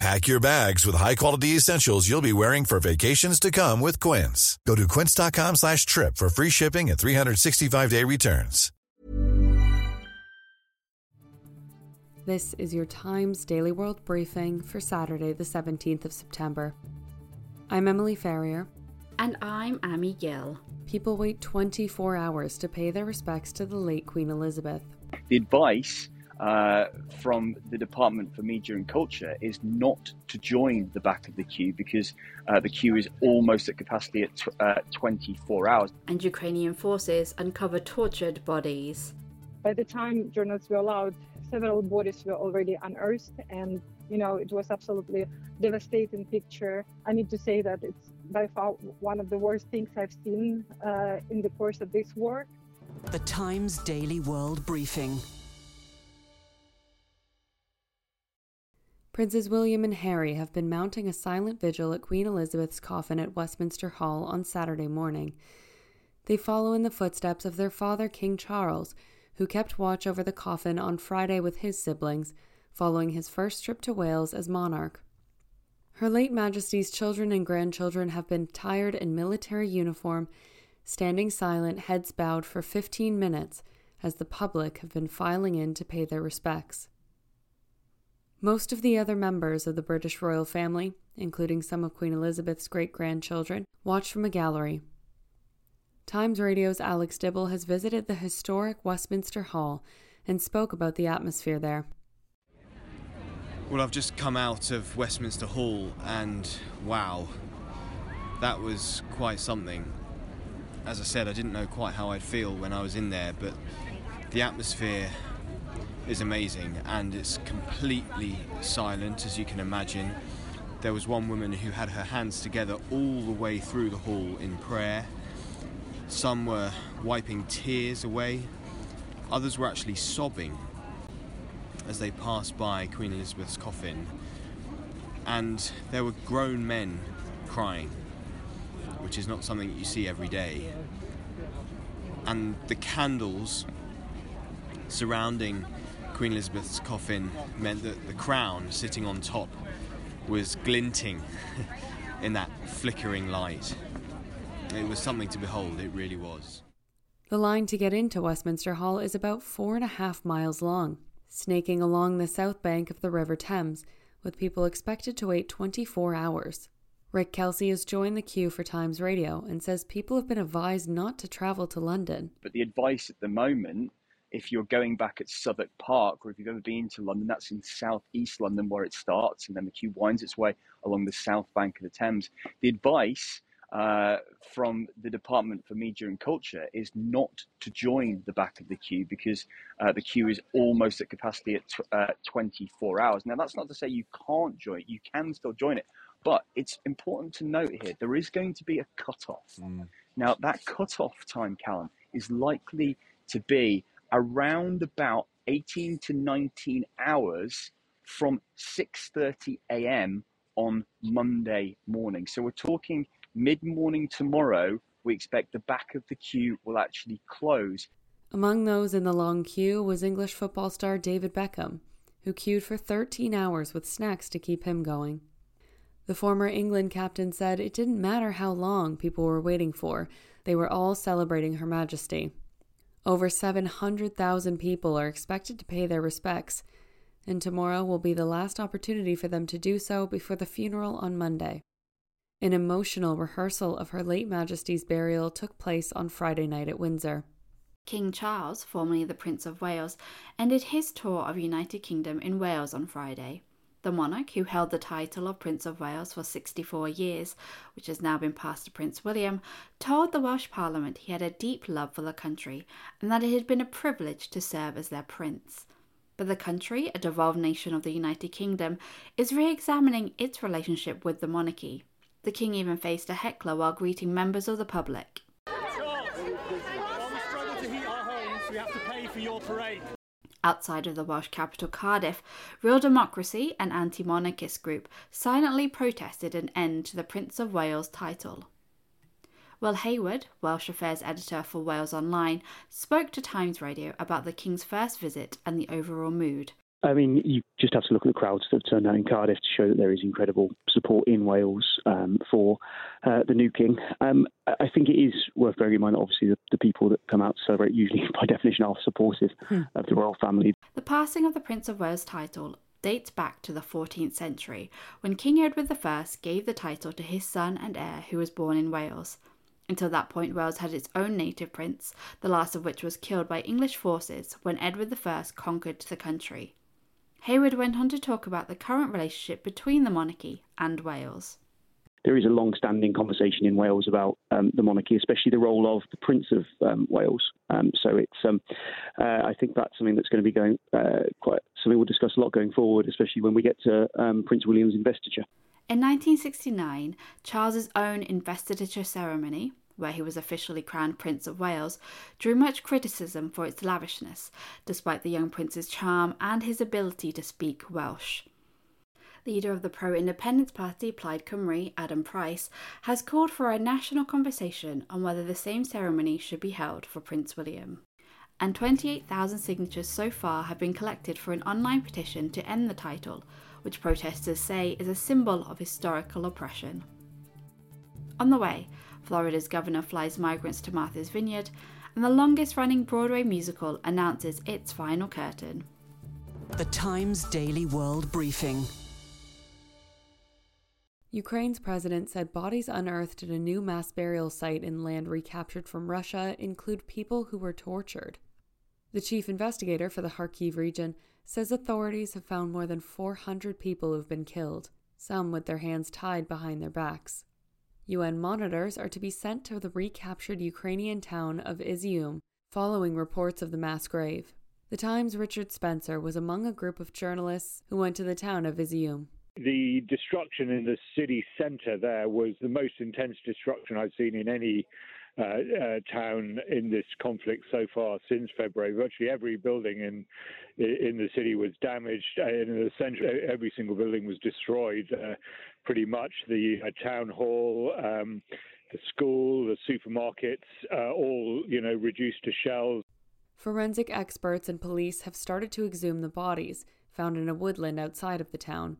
Pack your bags with high-quality essentials you'll be wearing for vacations to come with Quince. Go to quince.com slash trip for free shipping and 365-day returns. This is your Times Daily World Briefing for Saturday, the 17th of September. I'm Emily Ferrier. And I'm Amy Gill. People wait 24 hours to pay their respects to the late Queen Elizabeth. The advice uh, from the Department for Media and Culture is not to join the back of the queue because uh, the queue is almost at capacity at tw- uh, 24 hours. And Ukrainian forces uncover tortured bodies. By the time journalists were allowed, several bodies were already unearthed, and you know it was absolutely devastating picture. I need to say that it's by far one of the worst things I've seen uh, in the course of this war. The Times Daily World Briefing. Princes William and Harry have been mounting a silent vigil at Queen Elizabeth's coffin at Westminster Hall on Saturday morning. They follow in the footsteps of their father, King Charles, who kept watch over the coffin on Friday with his siblings, following his first trip to Wales as monarch. Her late Majesty's children and grandchildren have been attired in military uniform, standing silent, heads bowed for 15 minutes as the public have been filing in to pay their respects. Most of the other members of the British royal family, including some of Queen Elizabeth's great grandchildren, watched from a gallery. Times Radio's Alex Dibble has visited the historic Westminster Hall and spoke about the atmosphere there. Well, I've just come out of Westminster Hall and wow, that was quite something. As I said, I didn't know quite how I'd feel when I was in there, but the atmosphere is amazing and it's completely silent as you can imagine. There was one woman who had her hands together all the way through the hall in prayer. Some were wiping tears away, others were actually sobbing as they passed by Queen Elizabeth's coffin. And there were grown men crying, which is not something you see every day. And the candles surrounding Queen Elizabeth's coffin meant that the crown sitting on top was glinting in that flickering light. It was something to behold, it really was. The line to get into Westminster Hall is about four and a half miles long, snaking along the south bank of the River Thames, with people expected to wait 24 hours. Rick Kelsey has joined the queue for Times Radio and says people have been advised not to travel to London. But the advice at the moment if you're going back at Southwark Park or if you've ever been to London, that's in south east London where it starts, and then the queue winds its way along the south bank of the Thames. The advice uh, from the Department for Media and Culture is not to join the back of the queue because uh, the queue is almost at capacity at tw- uh, 24 hours. Now, that's not to say you can't join it, you can still join it. But it's important to note here there is going to be a cut-off. Mm. Now, that cut-off time, Callum, is likely to be around about 18 to 19 hours from 6:30 a.m. on Monday morning. So we're talking mid-morning tomorrow. We expect the back of the queue will actually close. Among those in the long queue was English football star David Beckham, who queued for 13 hours with snacks to keep him going. The former England captain said it didn't matter how long people were waiting for, they were all celebrating Her Majesty. Over 700,000 people are expected to pay their respects, and tomorrow will be the last opportunity for them to do so before the funeral on Monday. An emotional rehearsal of Her late Majesty's burial took place on Friday night at Windsor. King Charles, formerly the Prince of Wales, ended his tour of United Kingdom in Wales on Friday. The monarch, who held the title of Prince of Wales for 64 years, which has now been passed to Prince William, told the Welsh Parliament he had a deep love for the country and that it had been a privilege to serve as their prince. But the country, a devolved nation of the United Kingdom, is re examining its relationship with the monarchy. The king even faced a heckler while greeting members of the public. Outside of the Welsh capital Cardiff, Real Democracy, an anti monarchist group, silently protested an end to the Prince of Wales title. Will Hayward, Welsh Affairs editor for Wales Online, spoke to Times Radio about the King's first visit and the overall mood. I mean, you just have to look at the crowds that have turned out in Cardiff to show that there is incredible support in Wales um, for uh, the new king. Um, I think it is worth bearing in mind that obviously the, the, people that come out to celebrate usually, by definition, are supportive hmm. of the royal family. The passing of the Prince of Wales title dates back to the 14th century, when King Edward I gave the title to his son and heir who was born in Wales. Until that point, Wales had its own native prince, the last of which was killed by English forces when Edward I conquered the country. Hayward went on to talk about the current relationship between the monarchy and Wales. There is a long standing conversation in Wales about um, the monarchy, especially the role of the Prince of um, Wales. Um, so it's, um, uh, I think that's something that's going to be going uh, quite, something we'll discuss a lot going forward, especially when we get to um, Prince William's investiture. In 1969, Charles's own investiture ceremony, where he was officially crowned Prince of Wales, drew much criticism for its lavishness, despite the young prince's charm and his ability to speak Welsh. Leader of the pro independence party Plaid Cymru, Adam Price, has called for a national conversation on whether the same ceremony should be held for Prince William. And 28,000 signatures so far have been collected for an online petition to end the title, which protesters say is a symbol of historical oppression. On the way, Florida's governor flies migrants to Martha's Vineyard, and the longest running Broadway musical announces its final curtain. The Times Daily World Briefing. Ukraine's president said bodies unearthed at a new mass burial site in land recaptured from Russia include people who were tortured. The chief investigator for the Kharkiv region says authorities have found more than 400 people who've been killed, some with their hands tied behind their backs. UN monitors are to be sent to the recaptured Ukrainian town of Izium following reports of the mass grave. The Times' Richard Spencer was among a group of journalists who went to the town of Izium. The destruction in the city centre there was the most intense destruction I've seen in any town in this conflict so far since February. Virtually every building in in the city was damaged, and in the center, every single building was destroyed. Uh, pretty much the uh, town hall. Um, the school, the supermarkets, uh, all you know, reduced to shells. Forensic experts and police have started to exhume the bodies found in a woodland outside of the town.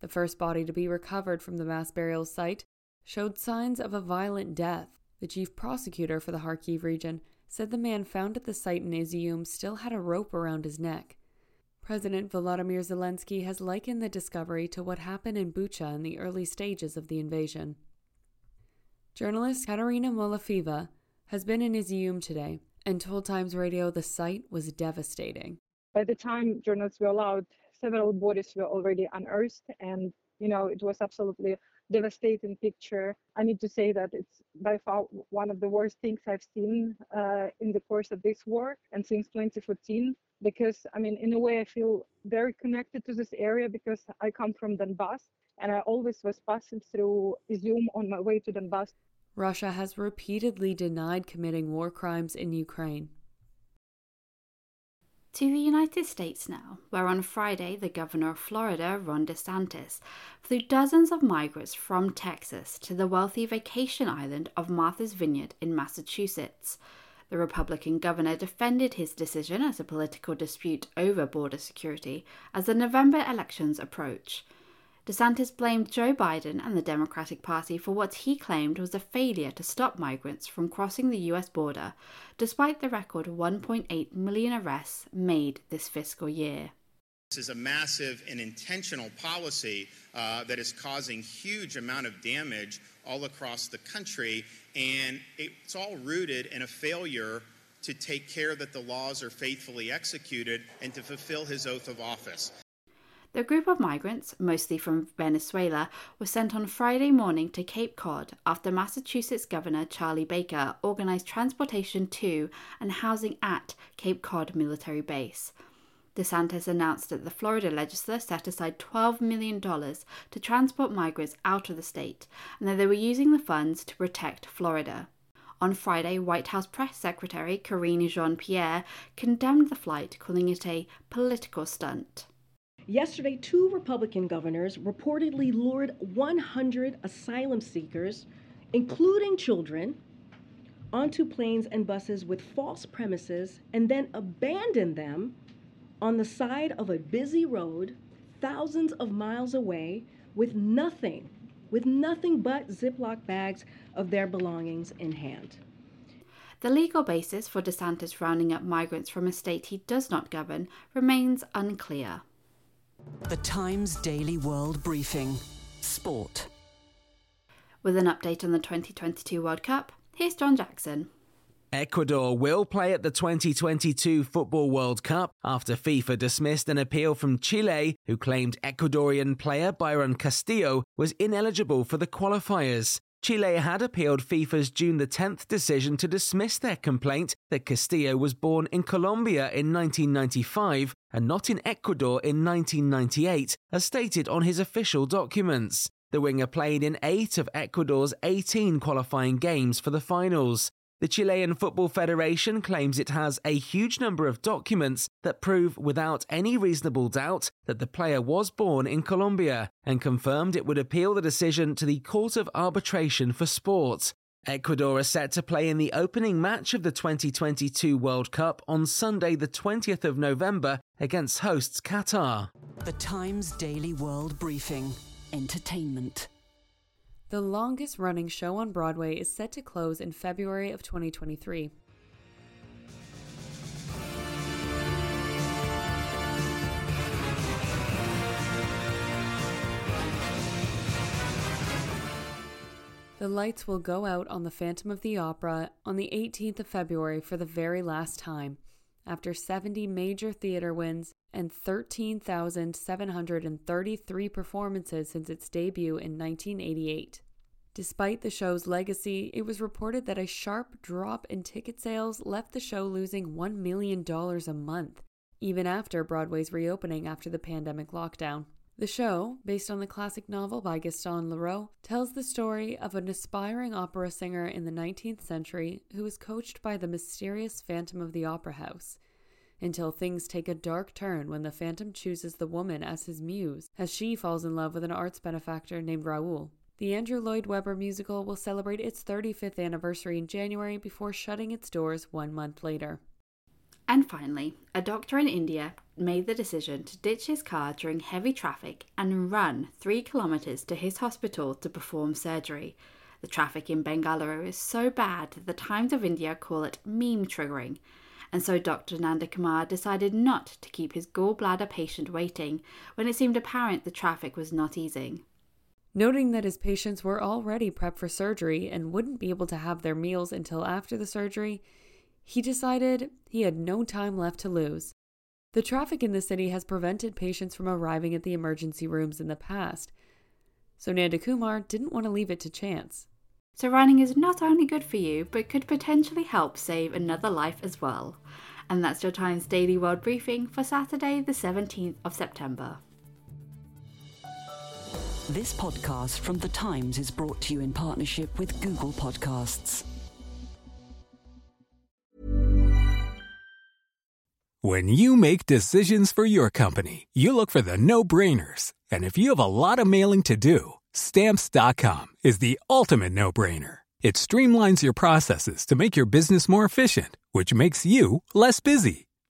The first body to be recovered from the mass burial site showed signs of a violent death. The chief prosecutor for the Kharkiv region said the man found at the site in Izium still had a rope around his neck. President Volodymyr Zelensky has likened the discovery to what happened in Bucha in the early stages of the invasion. Journalist Katerina Molofeva has been in Izium today and told Times Radio the site was devastating. By the time journalists were allowed, several bodies were already unearthed, and you know it was absolutely devastating picture. I need to say that it's by far one of the worst things I've seen uh, in the course of this war and since 2014. Because I mean, in a way, I feel very connected to this area because I come from Donbass and I always was passing through Izium on my way to Donbass. Russia has repeatedly denied committing war crimes in Ukraine. To the United States now, where on Friday the governor of Florida, Ron DeSantis, flew dozens of migrants from Texas to the wealthy vacation island of Martha's Vineyard in Massachusetts. The Republican governor defended his decision as a political dispute over border security as the November elections approach. DeSantis blamed Joe Biden and the Democratic Party for what he claimed was a failure to stop migrants from crossing the US border, despite the record 1.8 million arrests made this fiscal year. This is a massive and intentional policy uh, that is causing huge amount of damage all across the country, and it's all rooted in a failure to take care that the laws are faithfully executed and to fulfill his oath of office. The group of migrants, mostly from Venezuela, was sent on Friday morning to Cape Cod after Massachusetts Governor Charlie Baker organized transportation to and housing at Cape Cod Military Base. DeSantis announced that the Florida legislature set aside $12 million to transport migrants out of the state and that they were using the funds to protect Florida. On Friday, White House Press Secretary Karine Jean Pierre condemned the flight, calling it a political stunt. Yesterday, two Republican governors reportedly lured 100 asylum seekers, including children, onto planes and buses with false premises and then abandoned them on the side of a busy road, thousands of miles away, with nothing, with nothing but Ziploc bags of their belongings in hand. The legal basis for DeSantis rounding up migrants from a state he does not govern remains unclear. The Times Daily World Briefing Sport. With an update on the 2022 World Cup, here's John Jackson. Ecuador will play at the 2022 Football World Cup after FIFA dismissed an appeal from Chile, who claimed Ecuadorian player Byron Castillo was ineligible for the qualifiers. Chile had appealed FIFA's June the 10th decision to dismiss their complaint that Castillo was born in Colombia in 1995 and not in Ecuador in 1998, as stated on his official documents. The winger played in eight of Ecuador's 18 qualifying games for the finals. The Chilean Football Federation claims it has a huge number of documents that prove without any reasonable doubt that the player was born in Colombia and confirmed it would appeal the decision to the Court of Arbitration for Sport. Ecuador are set to play in the opening match of the 2022 World Cup on Sunday, the 20th of November, against hosts Qatar. The Times Daily World Briefing Entertainment. The longest running show on Broadway is set to close in February of 2023. The lights will go out on The Phantom of the Opera on the 18th of February for the very last time, after 70 major theater wins and 13,733 performances since its debut in 1988. Despite the show's legacy, it was reported that a sharp drop in ticket sales left the show losing $1 million a month, even after Broadway's reopening after the pandemic lockdown. The show, based on the classic novel by Gaston Leroux, tells the story of an aspiring opera singer in the 19th century who is coached by the mysterious Phantom of the Opera House. Until things take a dark turn when the Phantom chooses the woman as his muse, as she falls in love with an arts benefactor named Raoul. The Andrew Lloyd Webber musical will celebrate its 35th anniversary in January before shutting its doors one month later. And finally, a doctor in India made the decision to ditch his car during heavy traffic and run three kilometres to his hospital to perform surgery. The traffic in Bengaluru is so bad that the Times of India call it meme triggering. And so Dr. Nanda Kumar decided not to keep his gallbladder patient waiting when it seemed apparent the traffic was not easing. Noting that his patients were already prepped for surgery and wouldn't be able to have their meals until after the surgery, he decided he had no time left to lose. The traffic in the city has prevented patients from arriving at the emergency rooms in the past, so Nanda Kumar didn't want to leave it to chance. So, running is not only good for you, but could potentially help save another life as well. And that's your Times Daily World Briefing for Saturday, the 17th of September. This podcast from The Times is brought to you in partnership with Google Podcasts. When you make decisions for your company, you look for the no brainers. And if you have a lot of mailing to do, stamps.com is the ultimate no brainer. It streamlines your processes to make your business more efficient, which makes you less busy.